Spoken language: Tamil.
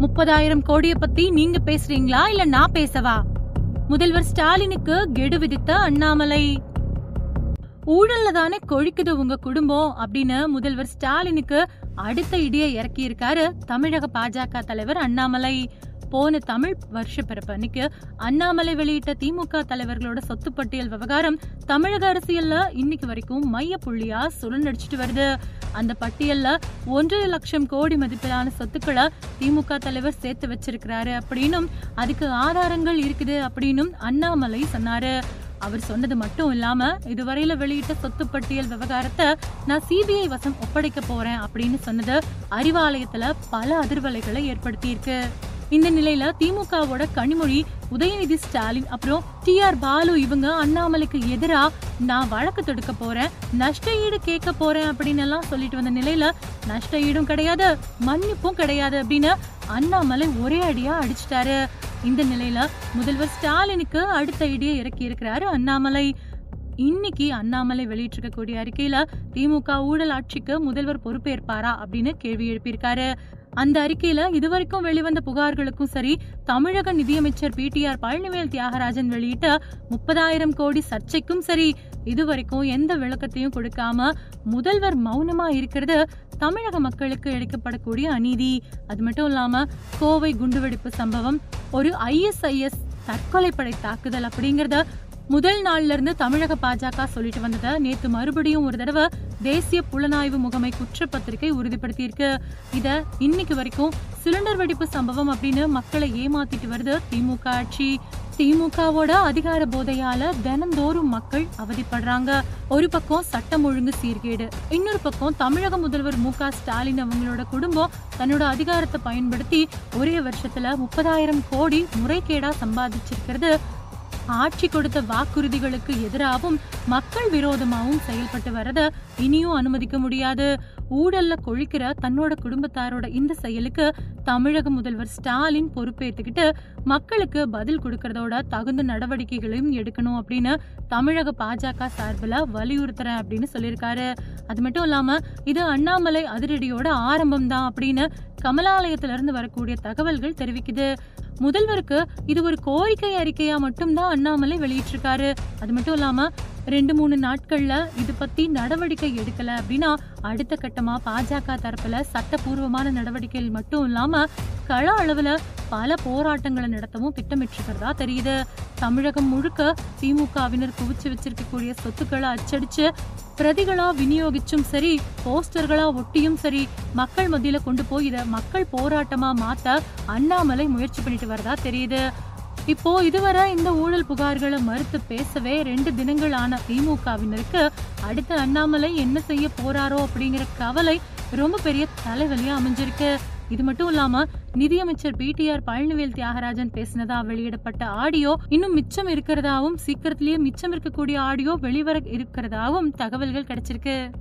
முப்பதாயிரம் கோடிய பத்தி நீங்க பேசுறீங்களா இல்ல நான் பேசவா? முதல்வர் ஸ்டாலினுக்கு கெடு விதித்த அண்ணாமலை. ஊழல்ல தானே கொழிக்குது உங்க குடும்பம் அப்படின்னு முதல்வர் ஸ்டாலினுக்கு அடுத்த இடியை இறக்கி இருக்காரு தமிழக பாஜக தலைவர் அண்ணாமலை. போன தமிழ் வருஷ பிறப்பு அன்னைக்கு அண்ணாமலை வெளியிட்ட திமுக தலைவர்களோட சொத்து பட்டியல் விவகாரம் தமிழக அரசியல்ல இன்னைக்கு வரைக்கும் மைய புள்ளியா சுழன்றடிச்சிட்டு வருது. அந்த பட்டியல்ல ஒன்றரை லட்சம் கோடி மதிப்பிலான சொத்துக்களை திமுக தலைவர் சேர்த்து வச்சிருக்கிறாரு அப்படின்னும் அதுக்கு ஆதாரங்கள் இருக்குது அப்படின்னும் அண்ணாமலை சொன்னாரு. அவர் சொன்னது மட்டும் இல்லாம இதுவரையில வெளியிட்ட சொத்து பட்டியல் விவகாரத்தை நான் சிபிஐ வசம் ஒப்படைக்க போறேன் அப்படின்னு சொன்னது அறிவாலயத்துல பல அதிர்வலைகளை ஏற்படுத்தியிருக்கு. இந்த நிலையில திமுகவோட கனிமொழி உதயநிதி ஸ்டாலின் அப்புறம் டி ஆர் பாலு இவங்க அண்ணாமலைக்கு எதிரா நான் வழக்கு தொடுக்க போறேன் நஷ்ட ஈடு கேட்க போறேன் அப்படின்னு எல்லாம் சொல்லிட்டு வந்த நிலையில நஷ்ட ஈடும் கிடையாது மன்னிப்பும் கிடையாது அப்படின்னு அண்ணாமலை ஒரே அடியா அடிச்சிட்டாரு. இந்த நிலையில முதல்வர் ஸ்டாலினுக்கு அடுத்த ஐடியா இறக்கி இருக்கிறாரு அண்ணாமலை. இன்னைக்கு அண்ணாமலை வெளியிட்டிருக்கக்கூடிய அறிக்கையில திமுக ஊழல் ஆட்சிக்கு முதல்வர் பொறுப்பேற்பாரா அப்படின்னு கேள்வி எழுப்பியிருக்காரு. அந்த அறிக்கையில இதுவரைக்கும் வெளிவந்த புகார்களுக்கும் சரி தமிழக நிதியமைச்சர் பிடிஆர் பழனிவேல் தியாகராஜன் வெளியிட்ட முப்பதாயிரம் கோடி சர்ச்சைக்கும் சரி இதுவரைக்கும் எந்த விளக்கத்தையும் கொடுக்காம முதல்வர் மௌனமா இருக்கிறது தமிழக மக்களுக்கு இழைக்கப்படக்கூடிய அநீதி. அது மட்டும் இல்லாம கோவை குண்டுவெடிப்பு சம்பவம் ஒரு ஐஎஸ்ஐஎஸ் தற்கொலைப்படை தாக்குதல் அப்படிங்கறத முதல் நாள்ல இருந்து தமிழக பாஜக சொல்லிட்டு வந்ததை நேத்து மறுபடியும் ஒரு தடவை தேசிய புலனாய்வு முகமை குற்றப்பத்திரிகை உறுதிப்படுத்தியிருக்கு. இத இன்னைக்கு வரைக்கும் சிலிண்டர் வெடிப்பு சம்பவம் அப்படின்னு மக்களை ஏமாத்திட்டு வருது திமுக ஆட்சி. திமுகவோட அதிகார போதையால தினந்தோறும் மக்கள் அவதிப்படுறாங்க. ஒரு பக்கம் சட்டம் ஒழுங்கு சீர்கேடு இன்னொரு பக்கம் தமிழக முதல்வர் மு க ஸ்டாலின் அவங்களோட குடும்பம் தன்னோட அதிகாரத்தை பயன்படுத்தி ஒரே வருஷத்துல முப்பதாயிரம் கோடி முறைகேடா சம்பாதிச்சிருக்கிறது. ஆட்சி கொடுத்த வாக்குறுதிகளுக்கு எதிராகவும் மக்கள் விரோதமாகவும் செயல்பட்டு வரத இனியும் அனுமதிக்க முடியாது. ஊழல்ல கொழிக்கிற தன்னோட குடும்பத்தாரோட இந்த செயலுக்கு தமிழக முதல்வர் ஸ்டாலின் பொறுப்பேற்றுக்கிட்டு மக்களுக்கு பதில் கொடுக்கறதோட தகுந்த நடவடிக்கைகளையும் எடுக்கணும் அப்படின்னு தமிழக பாஜக சார்பில் வலியுறுத்துறேன் அப்படின்னு சொல்லியிருக்காரு. அது மட்டும் இல்லாம இது அண்ணாமலை அதிரடியோட ஆரம்பம் தான் அப்படின்னு கமலாலயத்துல இருந்து வரக்கூடிய தகவல்கள் தெரிவிக்குது. முதல்வருக்கு இது ஒரு கோரிக்கை அறிக்கையா மட்டும்தான் அண்ணாமலை வெளியிட்டிருக்காரு. அது மட்டும் இல்லாம ரெண்டு மூணு நாட்கள்ல இது பத்தி நடவடிக்கை எடுக்கல அப்படின்னா அடுத்த கட்டமா பாஜக தரப்புல சட்டபூர்வமான நடவடிக்கைகள் மட்டும் இல்லாம கள அளவுல பல போராட்டங்களை நடத்தவும் திட்டமிட்டிருக்கிறதா தெரியுது. தமிழகம் முழுக்க திமுகவினர் குவிச்சு வச்சிருக்கக்கூடிய சொத்துக்களை அச்சடிச்சு பிரதிகளா விநியோகிச்சும் சரி போஸ்டர்களா ஒட்டியும் சரி மக்கள் மத்தியில கொண்டு போய் இதை மக்கள் போராட்டமா மாத்த அண்ணாமலை முயற்சி பண்ணிட்டு வரதா தெரியுது. இப்போ இதுவரை இந்த ஊழல் புகார்களை மறுத்து பேசவே ரெண்டு தினங்கள் ஆன திமுகவினருக்கு அடுத்த அண்ணாமலை என்ன செய்ய போறாரோ அப்படிங்கிற கவலை ரொம்ப பெரிய தலைவலியா அமைஞ்சிருக்கு. இது மட்டும் இல்லாம நிதியமைச்சர் பிடிஆர் பழனிவேல் தியாகராஜன் பேசினதா வெளியிடப்பட்ட ஆடியோ இன்னும் மிச்சம் இருக்கிறதாவும் சீக்கிரத்திலேயே மிச்சம் இருக்கக்கூடிய ஆடியோ வெளிவர இருக்கிறதாவும் தகவல்கள் கிடைச்சிருக்கு.